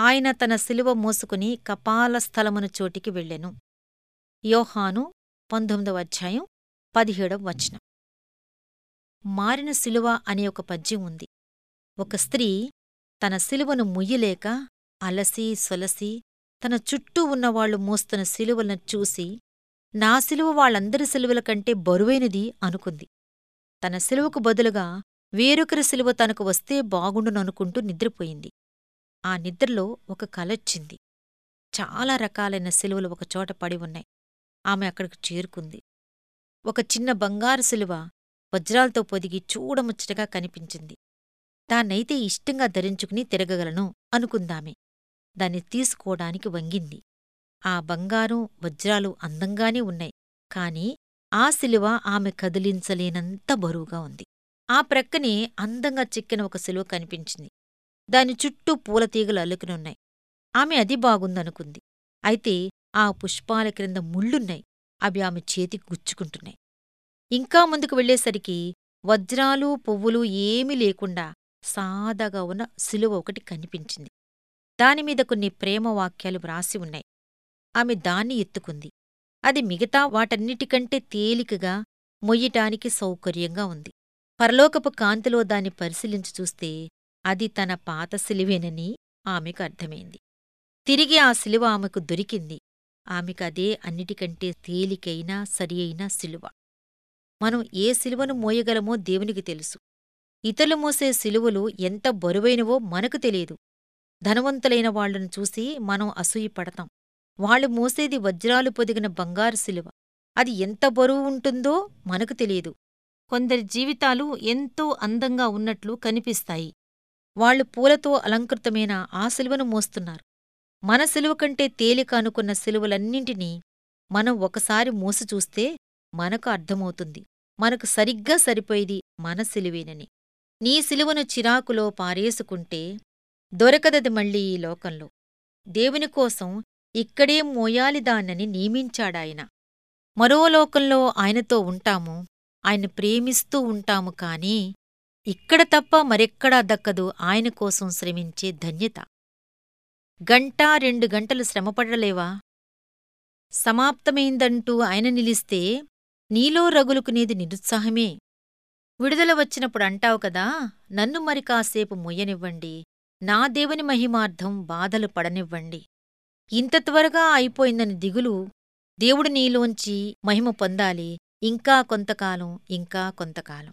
ఆయన తన శిలువ మోసుకుని కపాలస్థలమును చోటికి వెళ్ళెను. యోహాను పంతొమ్మిదవ అధ్యాయం పదిహేడవ వచనం. మారిన శిలువ అనే ఒక పద్యం ఉంది. ఒక స్త్రీ తన శిలువను ముయ్యలేక అలసి సొలసి తన చుట్టూ ఉన్నవాళ్ళు మోస్తున్న శిలువలను చూసి నా శిలువ వాళ్ళందరి శిలువల కంటే బరువైనది అనుకుంది. తన శిలువకు బదులుగా వేరొకరి శిలువ తనకు వస్తే బాగుండుననుకుంటూ నిద్రపోయింది. ఆ నిద్రలో ఒక కలొచ్చింది. చాలా రకాలైన సిలువలు ఒకచోట పడి ఉన్నాయి. ఆమె అక్కడికి చేరుకుంది. ఒక చిన్న బంగారు సిలువ వజ్రాలతో పొదిగి చూడముచ్చటగా కనిపించింది. దాన్నైతే ఇష్టంగా ధరించుకుని తిరగగలను అనుకుందామె. దాన్ని తీసుకోవడానికి వంగింది. ఆ బంగారం వజ్రాలు అందంగానే ఉన్నాయి. కాని ఆ శిలువ ఆమె కదిలించలేనంత బరువుగా ఉంది. ఆ ప్రక్కనే అందంగా చిక్కిన ఒక సిలువ కనిపించింది. దాని చుట్టూ పూలతీగలు అల్లుకునున్నాయి. ఆమె అది బాగుందనుకుంది. అయితే ఆ పుష్పాల క్రింద ముళ్ళున్నాయి. అవి ఆమె చేతికి గుచ్చుకుంటున్నాయి. ఇంకా ముందుకు వెళ్ళేసరికి వజ్రాలు పువ్వులు ఏమీ లేకుండా సాదాగా ఉన్న శిలువ ఒకటి కనిపించింది. దానిమీద కొన్ని ప్రేమ వాక్యాలు వ్రాసి ఉన్నాయి. ఆమె దాన్ని ఎత్తుకుంది. అది మిగతా వాటన్నిటికంటే తేలికగా మొయ్యటానికి సౌకర్యంగా ఉంది. పరలోకపు కాంతిలో దాన్ని పరిశీలించి చూస్తే అది తన పాత శిలువేనని ఆమెకు అర్థమైంది. తిరిగి ఆ శిలువ ఆమెకు దొరికింది. ఆమెకదే అన్నిటికంటే తేలికైనా సరి అయిన శిలువ మనం ఏ శిలువను మోయగలమో దేవునికి తెలుసు. ఇతరులు మోసే శిలువలు ఎంత బరువైనవో మనకు తెలియదు. ధనవంతులైన వాళ్ళను చూసి మనం అసూయపడతాం. వాళ్ళు మోసేది వజ్రాలు పొదిగిన బంగారు శిలువ అది ఎంత బరువు ఉంటుందో మనకు తెలియదు. కొందరి జీవితాలు ఎంతో అందంగా ఉన్నట్లు కనిపిస్తాయి. వాళ్ళు పూలతో అలంకృతమైన ఆ శిలువను మోస్తున్నారు. మన సిలువ కంటే తేలిక అనుకున్న శిలువలన్నింటినీ మనం ఒకసారి మోసి చూస్తే మనకు అర్థమవుతుంది. మనకు సరిగ్గా సరిపోయేది మన శిలువేనని నీ శిలువను చిరాకులో పారేసుకుంటే దొరకదది మళ్ళీ ఈ లోకంలో. దేవుని కోసం ఇక్కడే మోయాలి దాన్నని నియమించాడాయన. మరో లోకంలో ఆయనతో ఉంటాము ఆయన ప్రేమిస్తూ ఉంటాము కాని ఇక్కడ తప్ప మరెక్కడా దక్కదు. ఆయన కోసం శ్రమించే ధన్యత. గంటా రెండు గంటలు శ్రమపడలేవా? సమాప్తమైందంటూ ఆయన నిలిస్తే నీలో రగులుకునేది నిరుత్సాహమే. విడుదల వచ్చినప్పుడు అంటావు కదా నన్ను మరి కాసేపు మొయ్యనివ్వండి. నా దేవుని మహిమార్థం బాధలు పడనివ్వండి. ఇంత త్వరగా అయిపోయిందని దిగులు. దేవుడు నీలోంచి మహిమ పొందాలి. ఇంకా కొంతకాలం ఇంకా కొంతకాలం.